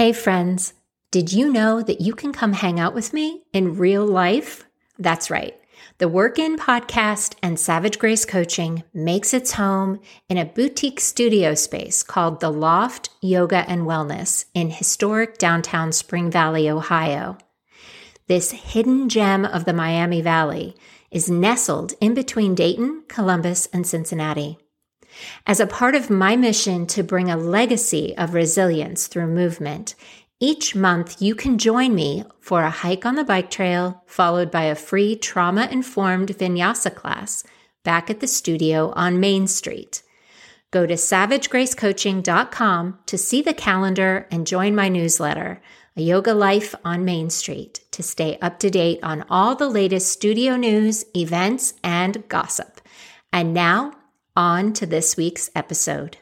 Hey, friends, did you know that you can come hang out with me in real life? That's right. The Work In podcast and Savage Grace Coaching makes its home in a boutique studio space called The Loft Yoga and Wellness in historic downtown Spring Valley, Ohio. This hidden gem of the Miami Valley is nestled in between Dayton, Columbus, and Cincinnati. As a part of my mission to bring a legacy of resilience through movement, each month you can join me for a hike on the bike trail, followed by a free trauma informed vinyasa class back at the studio on Main Street. Go to savagegracecoaching.com to see the calendar and join my newsletter, A Yoga Life on Main Street, to stay up to date on all the latest studio news, events, and gossip. And now, on to this week's episode.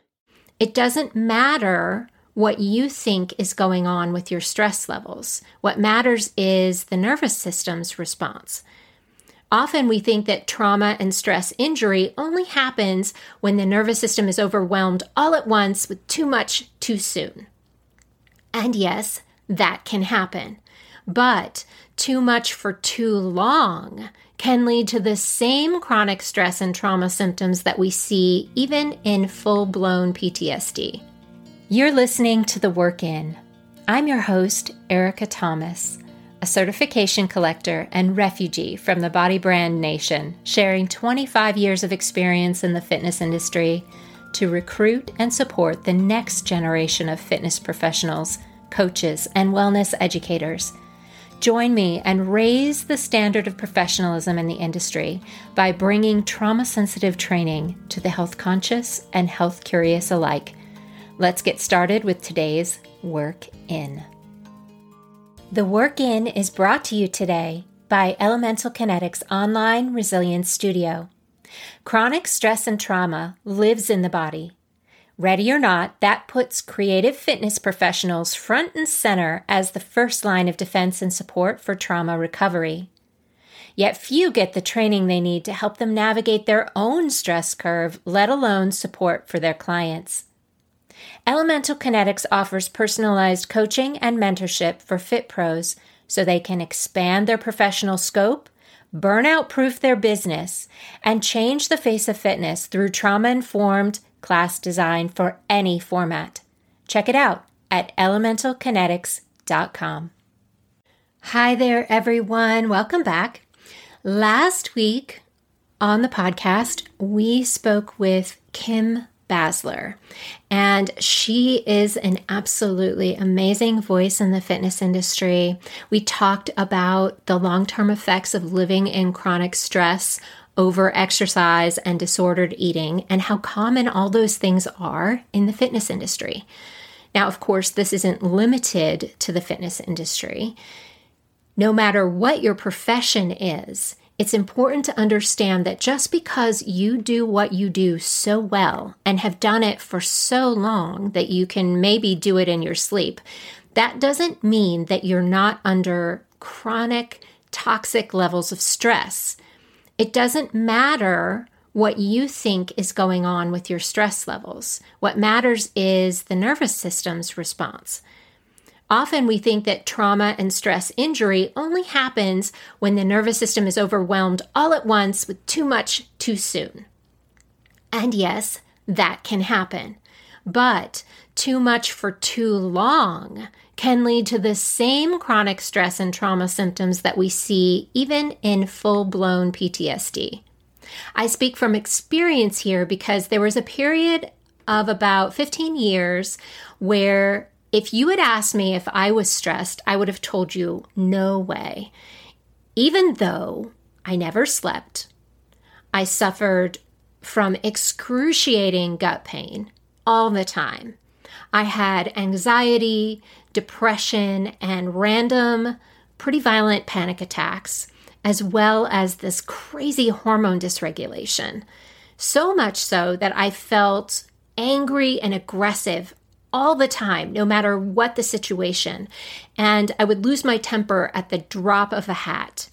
It doesn't matter what you think is going on with your stress levels. What matters is the nervous system's response. Often we think that trauma and stress injury only happens when the nervous system is overwhelmed all at once with too much too soon. And yes, that can happen. But too much for too long can lead to the same chronic stress and trauma symptoms that we see even in full blown PTSD. You're listening to The Work In. I'm your host, Erica Thomas, a certification collector and refugee from the body brand nation, sharing 25 years of experience in the fitness industry to recruit and support the next generation of fitness professionals, coaches, and wellness educators Join me and raise the standard of professionalism in the industry by bringing trauma sensitive training to the health conscious and health curious alike. Let's get started with today's Work In. The Work In is brought to you today by Elemental Kinetics Online Resilience Studio. Chronic stress and trauma lives in the body Ready or not, that puts creative fitness professionals front and center as the first line of defense and support for trauma recovery. Yet few get the training they need to help them navigate their own stress curve, let alone support for their clients. Elemental Kinetics offers personalized coaching and mentorship for fit pros so they can expand their professional scope, burnout proof their business, and change the face of fitness through trauma informed class design for any format. Check it out at elementalkinetics.com. Hi there, everyone. Welcome back. Last week on the podcast, we spoke with Kim Basler, and she is an absolutely amazing voice in the fitness industry. We talked about the long term effects of living in chronic stress over exercise and disordered eating, and how common all those things are in the fitness industry. Now, of course, this isn't limited to the fitness industry. No matter what your profession is, it's important to understand that just because you do what you do so well and have done it for so long that you can maybe do it in your sleep, that doesn't mean that you're not under chronic, toxic levels of stress it doesn't matter what you think is going on with your stress levels. What matters is the nervous system's response. Often we think that trauma and stress injury only happens when the nervous system is overwhelmed all at once with too much too soon. And yes, that can happen. But too much for too long can lead to the same chronic stress and trauma symptoms that we see even in full blown PTSD. I speak from experience here because there was a period of about 15 years where if you had asked me if I was stressed, I would have told you no way. Even though I never slept, I suffered from excruciating gut pain all the time. I had anxiety, depression, and random, pretty violent panic attacks, as well as this crazy hormone dysregulation. So much so that I felt angry and aggressive all the time, no matter what the situation. And I would lose my temper at the drop of a hat.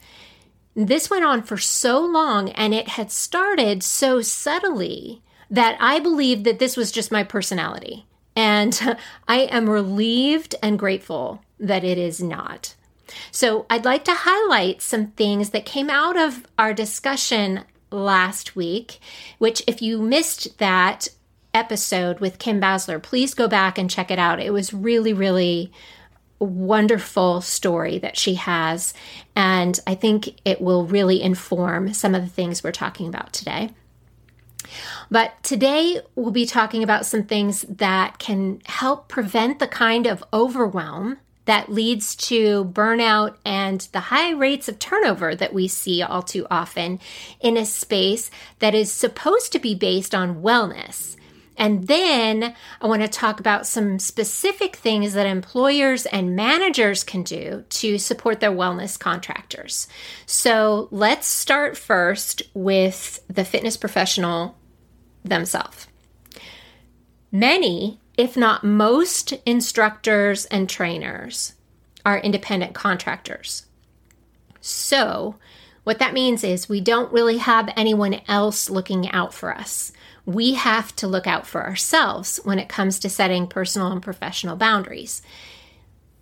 This went on for so long and it had started so subtly that I believed that this was just my personality. And I am relieved and grateful that it is not. So, I'd like to highlight some things that came out of our discussion last week, which, if you missed that episode with Kim Basler, please go back and check it out. It was really, really wonderful story that she has. And I think it will really inform some of the things we're talking about today. But today we'll be talking about some things that can help prevent the kind of overwhelm that leads to burnout and the high rates of turnover that we see all too often in a space that is supposed to be based on wellness. And then I want to talk about some specific things that employers and managers can do to support their wellness contractors. So let's start first with the fitness professional themselves. Many, if not most, instructors and trainers are independent contractors. So, what that means is we don't really have anyone else looking out for us we have to look out for ourselves when it comes to setting personal and professional boundaries.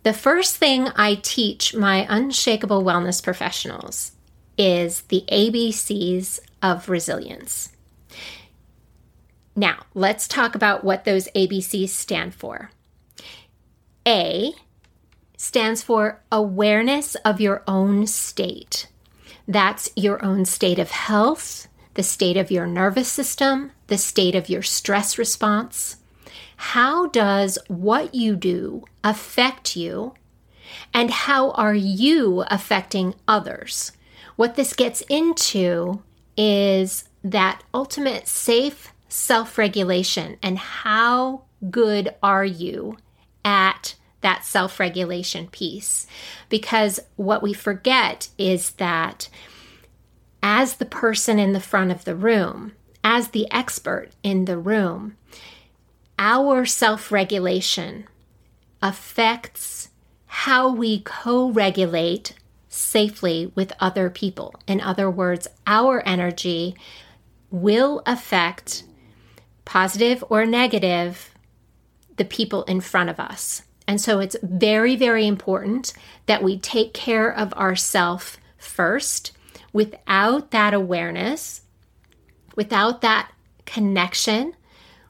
The first thing I teach my unshakable wellness professionals is the ABCs of resilience. Now, let's talk about what those ABCs stand for. A stands for awareness of your own state. That's your own state of health, the state of your nervous system, the state of your stress response. How does what you do affect you? And how are you affecting others? What this gets into is that ultimate safe self regulation and how good are you at that self regulation piece? Because what we forget is that as the person in the front of the room, as the expert in the room, our self regulation affects how we co regulate safely with other people. In other words, our energy will affect positive or negative the people in front of us. And so it's very, very important that we take care of ourselves first without that awareness, without that connection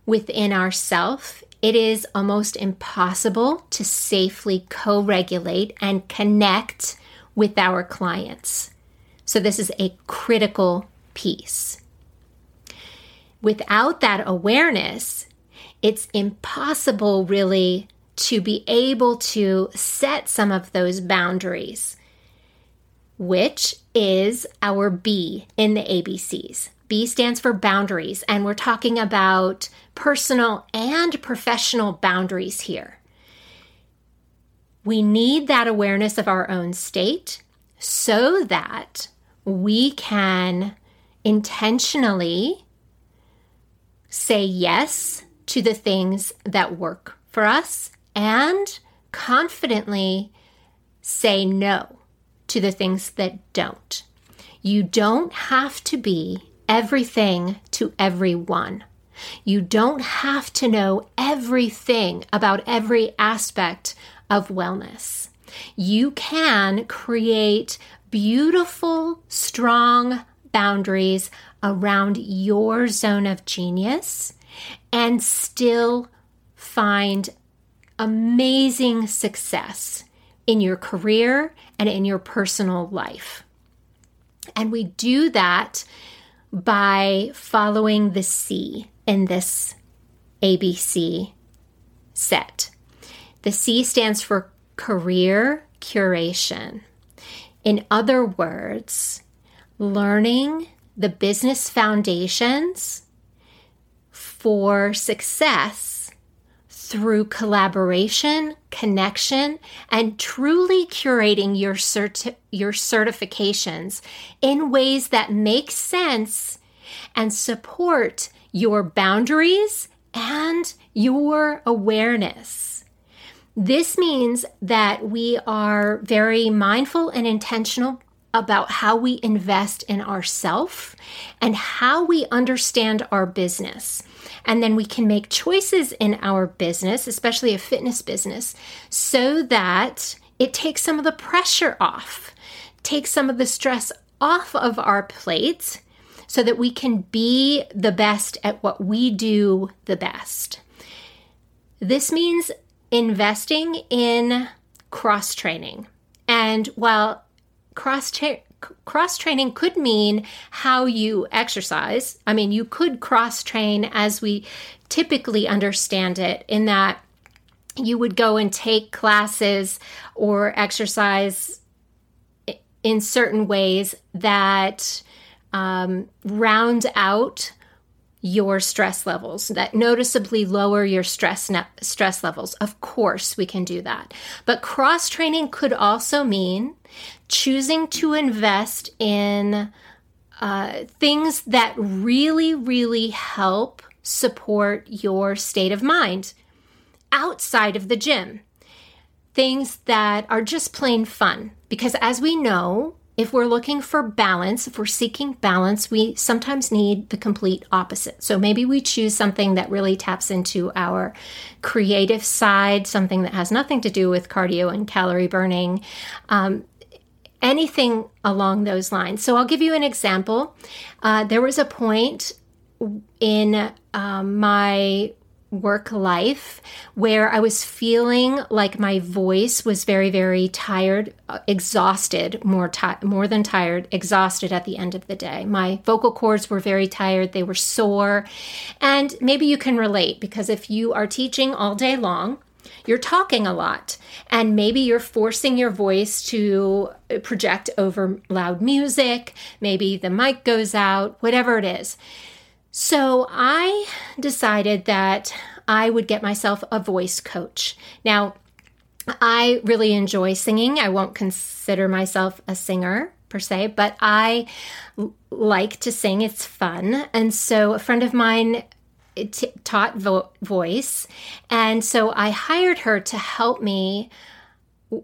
within ourself, it is almost impossible to safely co regulate and connect with our clients. So, this is a critical piece. Without that awareness, it's impossible really to be able to set some of those boundaries which is our B in the ABCs. B stands for boundaries, and we're talking about personal and professional boundaries here. We need that awareness of our own state so that we can intentionally say yes to the things that work for us and confidently say no to the things that don't. You don't have to be everything to everyone. You don't have to know everything about every aspect of wellness. You can create beautiful, strong boundaries around your zone of genius and still find amazing success in your career and in your personal life. And we do that by following the C in this ABC set. The C stands for career curation. In other words, learning the business foundations for success through collaboration, connection, and truly curating your, certi- your certifications in ways that make sense and support your boundaries and your awareness. This means that we are very mindful and intentional about how we invest in ourself and how we understand our business. And then we can make choices in our business, especially a fitness business, so that it takes some of the pressure off, takes some of the stress off of our plates so that we can be the best at what we do the best. This means investing in cross training. And while cross tra- cross training could mean how you exercise, I mean, you could cross train as we typically understand it, in that you would go and take classes or exercise in certain ways that um, round out your stress levels that noticeably lower your stress ne- stress levels. Of course we can do that. But cross training could also mean choosing to invest in uh, things that really really help support your state of mind outside of the gym. Things that are just plain fun. Because as we know if we're looking for balance, if we're seeking balance, we sometimes need the complete opposite. So maybe we choose something that really taps into our creative side, something that has nothing to do with cardio and calorie burning, um, anything along those lines. So I'll give you an example. Uh, there was a point in um, my work life where I was feeling like my voice was very, very tired, uh, exhausted, more ti- more than tired, exhausted at the end of the day. My vocal cords were very tired; they were sore, and maybe you can relate because if you are teaching all day long. You're talking a lot, and maybe you're forcing your voice to project over loud music. Maybe the mic goes out, whatever it is. So I decided that I would get myself a voice coach. Now, I really enjoy singing. I won't consider myself a singer per se, but I like to sing. It's fun. And so a friend of mine t- taught vo- voice. And so I hired her to help me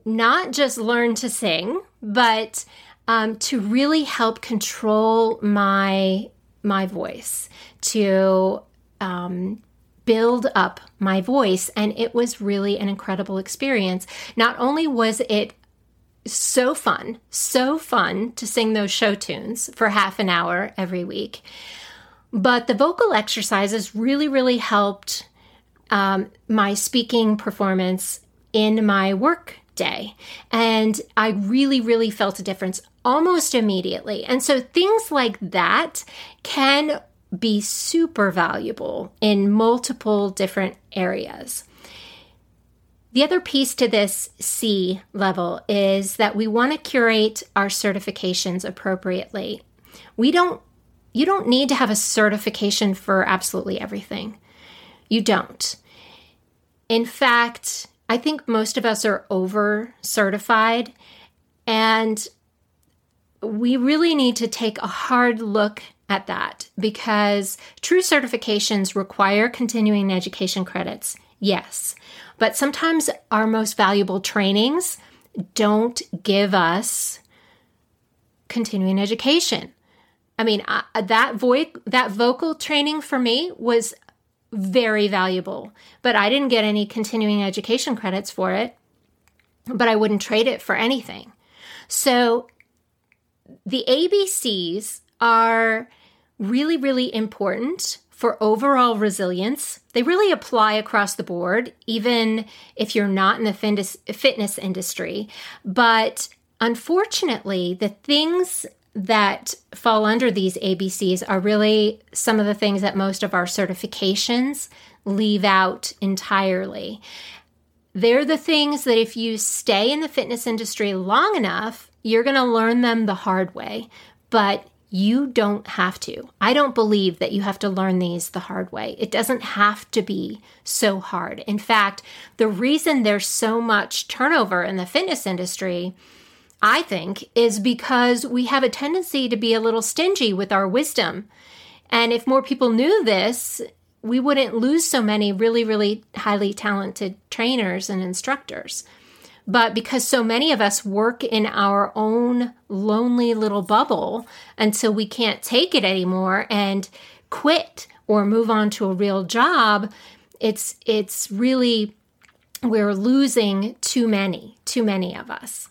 not just learn to sing, but um, to really help control my my voice to um, build up my voice. And it was really an incredible experience. Not only was it so fun, so fun to sing those show tunes for half an hour every week, but the vocal exercises really, really helped um, my speaking performance in my work day. And I really, really felt a difference almost immediately. And so things like that can be super valuable in multiple different areas. The other piece to this C level is that we want to curate our certifications appropriately. We don't you don't need to have a certification for absolutely everything. You don't. In fact, I think most of us are over certified and we really need to take a hard look at that because true certifications require continuing education credits, yes. But sometimes our most valuable trainings don't give us continuing education. I mean, I, that vo- that vocal training for me was very valuable, but I didn't get any continuing education credits for it, but I wouldn't trade it for anything. So the ABCs are really, really important for overall resilience. They really apply across the board, even if you're not in the fitness industry. But unfortunately, the things that fall under these ABCs are really some of the things that most of our certifications leave out entirely. They're the things that if you stay in the fitness industry long enough, you're going to learn them the hard way. But you don't have to. I don't believe that you have to learn these the hard way. It doesn't have to be so hard. In fact, the reason there's so much turnover in the fitness industry, I think, is because we have a tendency to be a little stingy with our wisdom. And if more people knew this, we wouldn't lose so many really, really highly talented trainers and instructors. But because so many of us work in our own lonely little bubble until we can't take it anymore and quit or move on to a real job, it's it's really we're losing too many, too many of us.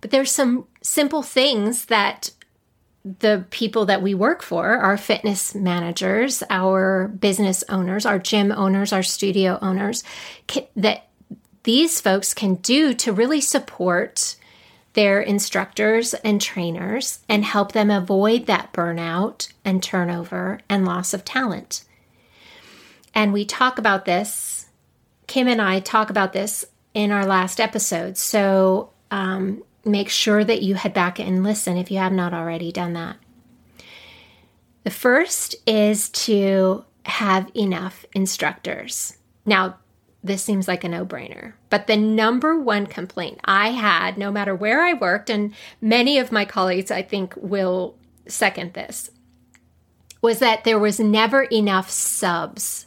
But there's some simple things that the people that we work for, our fitness managers, our business owners, our gym owners, our studio owners, that these folks can do to really support their instructors and trainers and help them avoid that burnout and turnover and loss of talent. And we talk about this, Kim and I talk about this in our last episode. So um, make sure that you head back and listen if you have not already done that. The first is to have enough instructors. Now, this seems like a no brainer, but the number one complaint I had, no matter where I worked, and many of my colleagues I think will second this, was that there was never enough subs.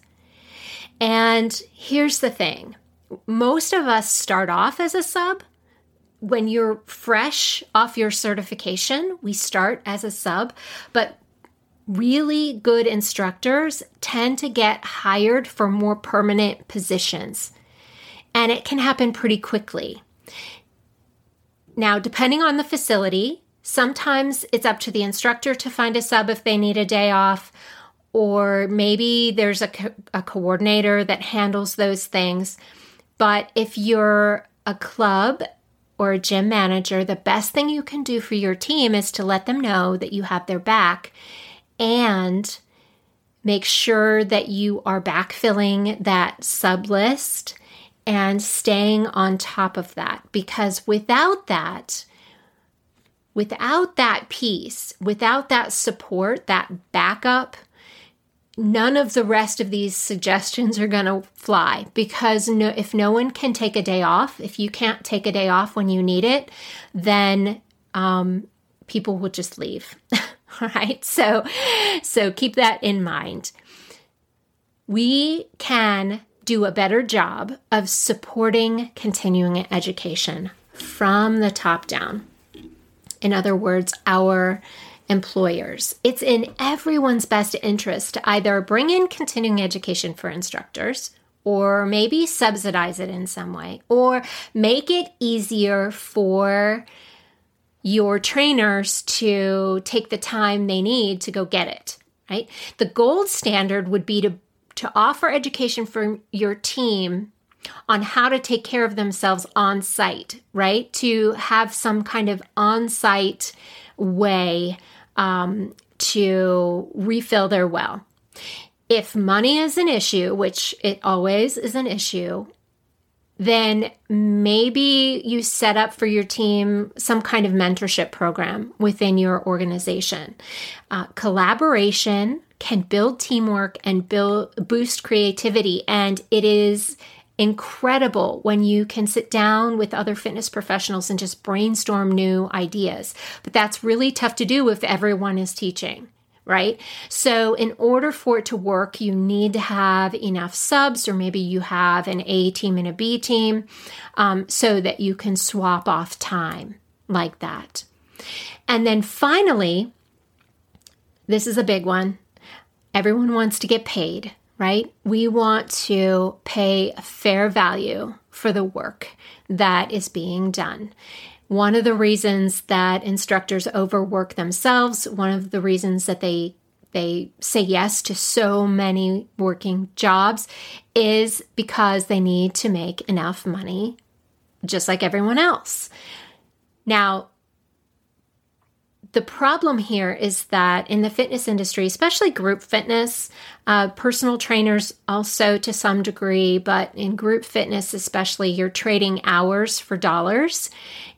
And here's the thing. Most of us start off as a sub. When you're fresh off your certification, we start as a sub, but really good instructors tend to get hired for more permanent positions. And it can happen pretty quickly. Now, depending on the facility, sometimes it's up to the instructor to find a sub if they need a day off, or maybe there's a, co- a coordinator that handles those things. But if you're a club or a gym manager, the best thing you can do for your team is to let them know that you have their back and make sure that you are backfilling that sub list and staying on top of that because without that without that piece without that support that backup none of the rest of these suggestions are going to fly because no, if no one can take a day off, if you can't take a day off when you need it, then um, people will just leave. All right. So, so keep that in mind. We can do a better job of supporting continuing education from the top down. In other words, our employers. It's in everyone's best interest to either bring in continuing education for instructors or maybe subsidize it in some way or make it easier for your trainers to take the time they need to go get it, right? The gold standard would be to to offer education for your team on how to take care of themselves on site, right? To have some kind of on site way um, to refill their well. If money is an issue, which it always is an issue, then maybe you set up for your team some kind of mentorship program within your organization. Uh, collaboration can build teamwork and build boost creativity, and it is incredible when you can sit down with other fitness professionals and just brainstorm new ideas. But that's really tough to do if everyone is teaching. Right? So, in order for it to work, you need to have enough subs, or maybe you have an A team and a B team um, so that you can swap off time like that. And then finally, this is a big one everyone wants to get paid right? We want to pay fair value for the work that is being done. One of the reasons that instructors overwork themselves, one of the reasons that they they say yes to so many working jobs is because they need to make enough money just like everyone else. Now, the problem here is that in the fitness industry, especially group fitness, uh, personal trainers also to some degree, but in group fitness, especially, you're trading hours for dollars,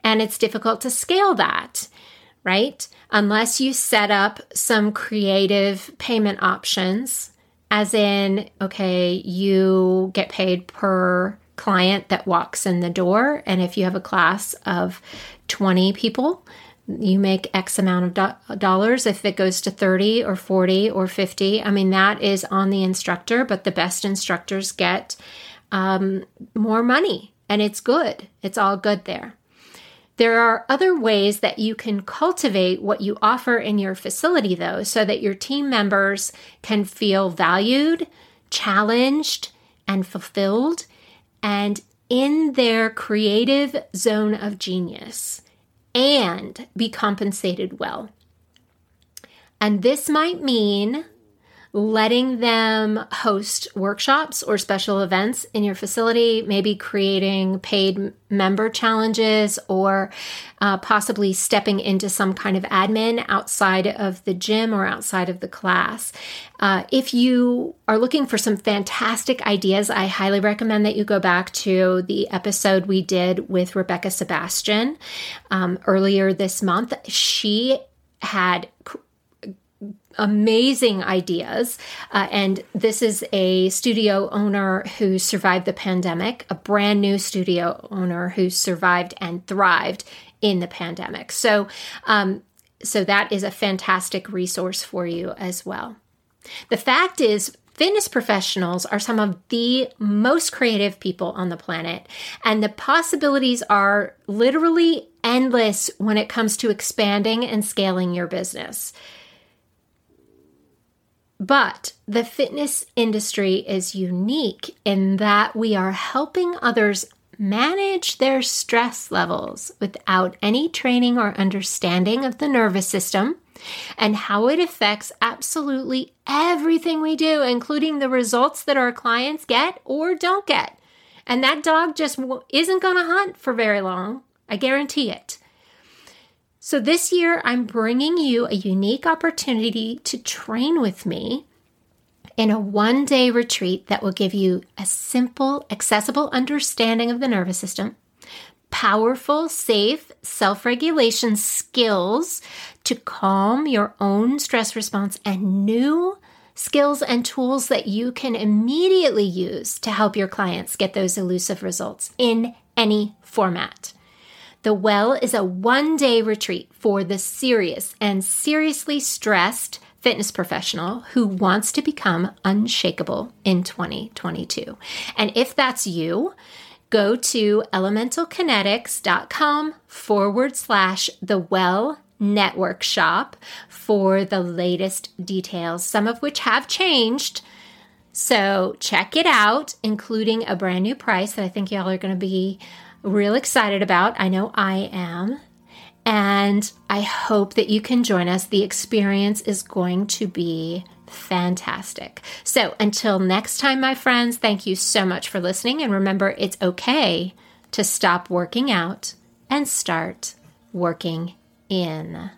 and it's difficult to scale that, right? Unless you set up some creative payment options, as in, okay, you get paid per client that walks in the door. And if you have a class of 20 people, you make X amount of do- dollars. If it goes to 30 or 40 or 50, I mean, that is on the instructor, but the best instructors get um, more money and it's good. It's all good there. There are other ways that you can cultivate what you offer in your facility, though, so that your team members can feel valued, challenged, and fulfilled, and in their creative zone of genius, and be compensated well. And this might mean letting them host workshops or special events in your facility, maybe creating paid member challenges or uh, possibly stepping into some kind of admin outside of the gym or outside of the class. Uh, if you are looking for some fantastic ideas, I highly recommend that you go back to the episode we did with Rebecca Sebastian um, earlier this month. She had amazing ideas. Uh, and this is a studio owner who survived the pandemic, a brand new studio owner who survived and thrived in the pandemic. So, um, so that is a fantastic resource for you as well. The fact is, fitness professionals are some of the most creative people on the planet, and the possibilities are literally endless when it comes to expanding and scaling your business. But the fitness industry is unique in that we are helping others manage their stress levels without any training or understanding of the nervous system and how it affects absolutely everything we do, including the results that our clients get or don't get. And that dog just isn't going to hunt for very long. I guarantee it. So, this year, I'm bringing you a unique opportunity to train with me in a one day retreat that will give you a simple, accessible understanding of the nervous system, powerful, safe self regulation skills to calm your own stress response, and new skills and tools that you can immediately use to help your clients get those elusive results in any format. The Well is a one day retreat for the serious and seriously stressed fitness professional who wants to become unshakable in 2022. And if that's you, go to elementalkinetics.com forward slash the well network shop for the latest details, some of which have changed. So check it out, including a brand new price that I think y'all are going to be real excited about. I know I am. And I hope that you can join us. The experience is going to be fantastic. So until next time, my friends, thank you so much for listening. And remember, it's okay to stop working out and start working in.